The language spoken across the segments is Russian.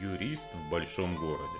Юрист в большом городе.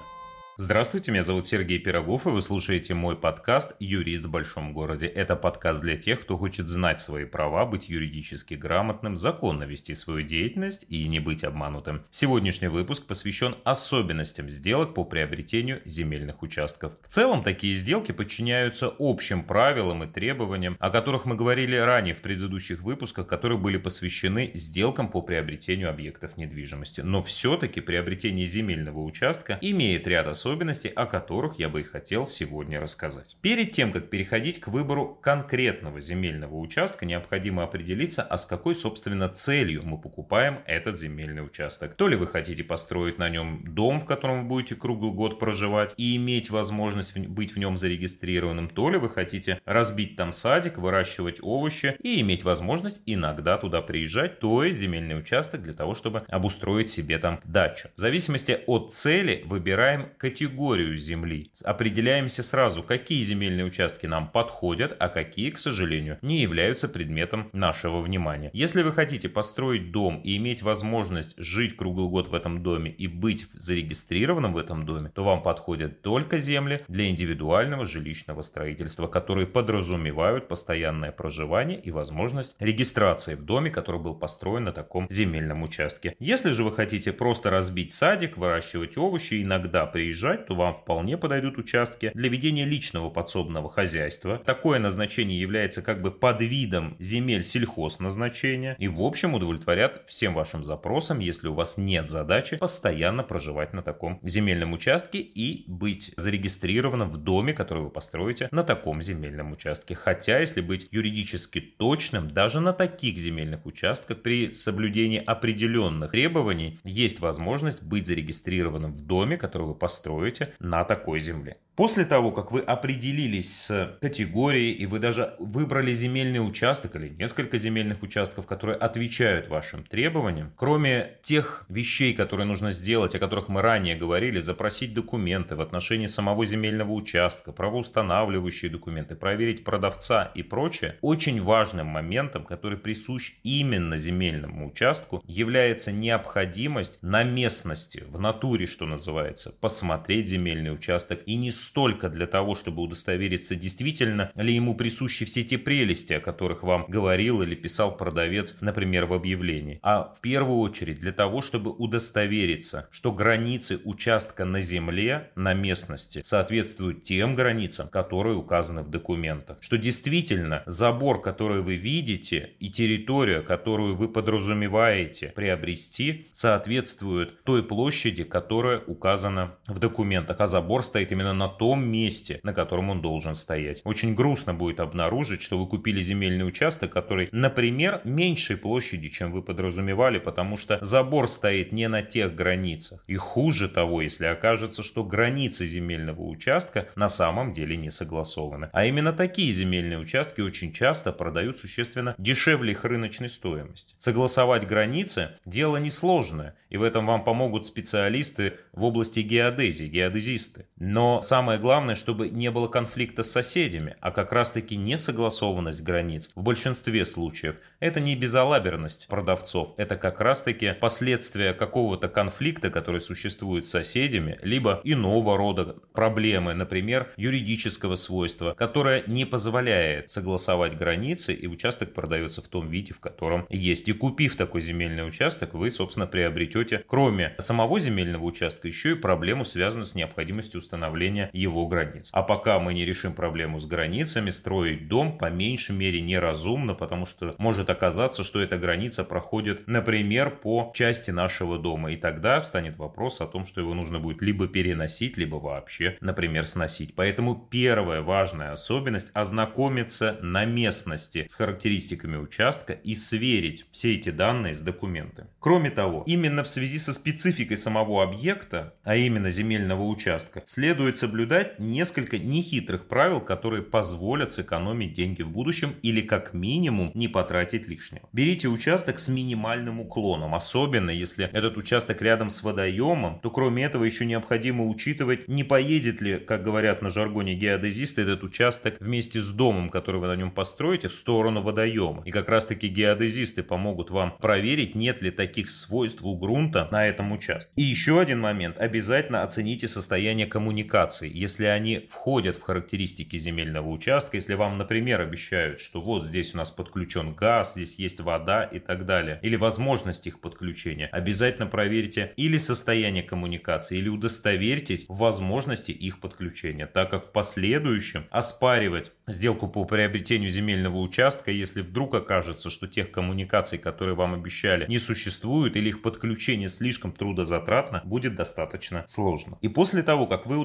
Здравствуйте, меня зовут Сергей Пирогов, и вы слушаете мой подкаст «Юрист в большом городе». Это подкаст для тех, кто хочет знать свои права, быть юридически грамотным, законно вести свою деятельность и не быть обманутым. Сегодняшний выпуск посвящен особенностям сделок по приобретению земельных участков. В целом, такие сделки подчиняются общим правилам и требованиям, о которых мы говорили ранее в предыдущих выпусках, которые были посвящены сделкам по приобретению объектов недвижимости. Но все-таки приобретение земельного участка имеет ряд особенностей, особенностей, о которых я бы и хотел сегодня рассказать. Перед тем, как переходить к выбору конкретного земельного участка, необходимо определиться, а с какой, собственно, целью мы покупаем этот земельный участок. То ли вы хотите построить на нем дом, в котором вы будете круглый год проживать и иметь возможность быть в нем зарегистрированным, то ли вы хотите разбить там садик, выращивать овощи и иметь возможность иногда туда приезжать, то есть земельный участок для того, чтобы обустроить себе там дачу. В зависимости от цели выбираем категорию категорию земли. Определяемся сразу, какие земельные участки нам подходят, а какие, к сожалению, не являются предметом нашего внимания. Если вы хотите построить дом и иметь возможность жить круглый год в этом доме и быть зарегистрированным в этом доме, то вам подходят только земли для индивидуального жилищного строительства, которые подразумевают постоянное проживание и возможность регистрации в доме, который был построен на таком земельном участке. Если же вы хотите просто разбить садик, выращивать овощи, иногда приезжать приезжать, то вам вполне подойдут участки для ведения личного подсобного хозяйства. Такое назначение является как бы подвидом земель сельхозназначения и в общем удовлетворят всем вашим запросам, если у вас нет задачи постоянно проживать на таком земельном участке и быть зарегистрированным в доме, который вы построите на таком земельном участке. Хотя, если быть юридически точным, даже на таких земельных участках при соблюдении определенных требований есть возможность быть зарегистрированным в доме, который вы построите строите на такой земле. После того, как вы определились с категорией и вы даже выбрали земельный участок или несколько земельных участков, которые отвечают вашим требованиям, кроме тех вещей, которые нужно сделать, о которых мы ранее говорили, запросить документы в отношении самого земельного участка, правоустанавливающие документы, проверить продавца и прочее, очень важным моментом, который присущ именно земельному участку, является необходимость на местности, в натуре, что называется, посмотреть земельный участок и не столько для того, чтобы удостовериться, действительно ли ему присущи все те прелести, о которых вам говорил или писал продавец, например, в объявлении, а в первую очередь для того, чтобы удостовериться, что границы участка на земле, на местности, соответствуют тем границам, которые указаны в документах. Что действительно забор, который вы видите, и территория, которую вы подразумеваете приобрести, соответствуют той площади, которая указана в документах, а забор стоит именно на том месте, на котором он должен стоять. Очень грустно будет обнаружить, что вы купили земельный участок, который, например, меньшей площади, чем вы подразумевали, потому что забор стоит не на тех границах. И хуже того, если окажется, что границы земельного участка на самом деле не согласованы. А именно такие земельные участки очень часто продают существенно дешевле их рыночной стоимости. Согласовать границы – дело несложное, и в этом вам помогут специалисты в области геодезии, геодезисты. Но сам самое главное, чтобы не было конфликта с соседями, а как раз-таки несогласованность границ в большинстве случаев – это не безалаберность продавцов, это как раз-таки последствия какого-то конфликта, который существует с соседями, либо иного рода проблемы, например, юридического свойства, которое не позволяет согласовать границы, и участок продается в том виде, в котором есть. И купив такой земельный участок, вы, собственно, приобретете, кроме самого земельного участка, еще и проблему, связанную с необходимостью установления его границ. А пока мы не решим проблему с границами, строить дом по меньшей мере неразумно, потому что может оказаться, что эта граница проходит, например, по части нашего дома. И тогда встанет вопрос о том, что его нужно будет либо переносить, либо вообще, например, сносить. Поэтому первая важная особенность – ознакомиться на местности с характеристиками участка и сверить все эти данные с документами. Кроме того, именно в связи со спецификой самого объекта, а именно земельного участка, следует соблюдать соблюдать несколько нехитрых правил, которые позволят сэкономить деньги в будущем или как минимум не потратить лишнего. Берите участок с минимальным уклоном, особенно если этот участок рядом с водоемом, то кроме этого еще необходимо учитывать, не поедет ли, как говорят на жаргоне геодезисты, этот участок вместе с домом, который вы на нем построите, в сторону водоема. И как раз таки геодезисты помогут вам проверить, нет ли таких свойств у грунта на этом участке. И еще один момент. Обязательно оцените состояние коммуникаций. Если они входят в характеристики земельного участка, если вам, например, обещают, что вот здесь у нас подключен газ, здесь есть вода и так далее, или возможность их подключения, обязательно проверьте или состояние коммуникации, или удостоверьтесь в возможности их подключения, так как в последующем оспаривать сделку по приобретению земельного участка, если вдруг окажется, что тех коммуникаций, которые вам обещали, не существует или их подключение слишком трудозатратно, будет достаточно сложно. И после того, как вы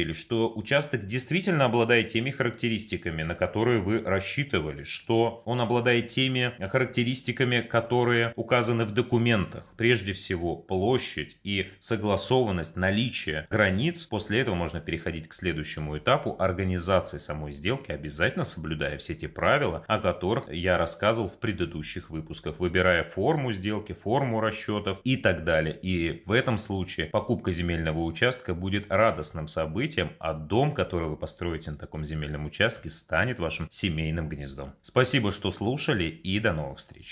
удостоверились, что участок действительно обладает теми характеристиками, на которые вы рассчитывали, что он обладает теми характеристиками, которые указаны в документах, прежде всего площадь и согласованность наличия границ, после этого можно переходить к следующему этапу организации самой сделки, обязательно соблюдая все те правила, о которых я рассказывал в предыдущих выпусках, выбирая форму сделки, форму расчетов и так далее. И в этом случае покупка земельного участка будет радостным событием, а дом, который вы построите на таком земельном участке, станет вашим семейным гнездом. Спасибо, что слушали и до новых встреч.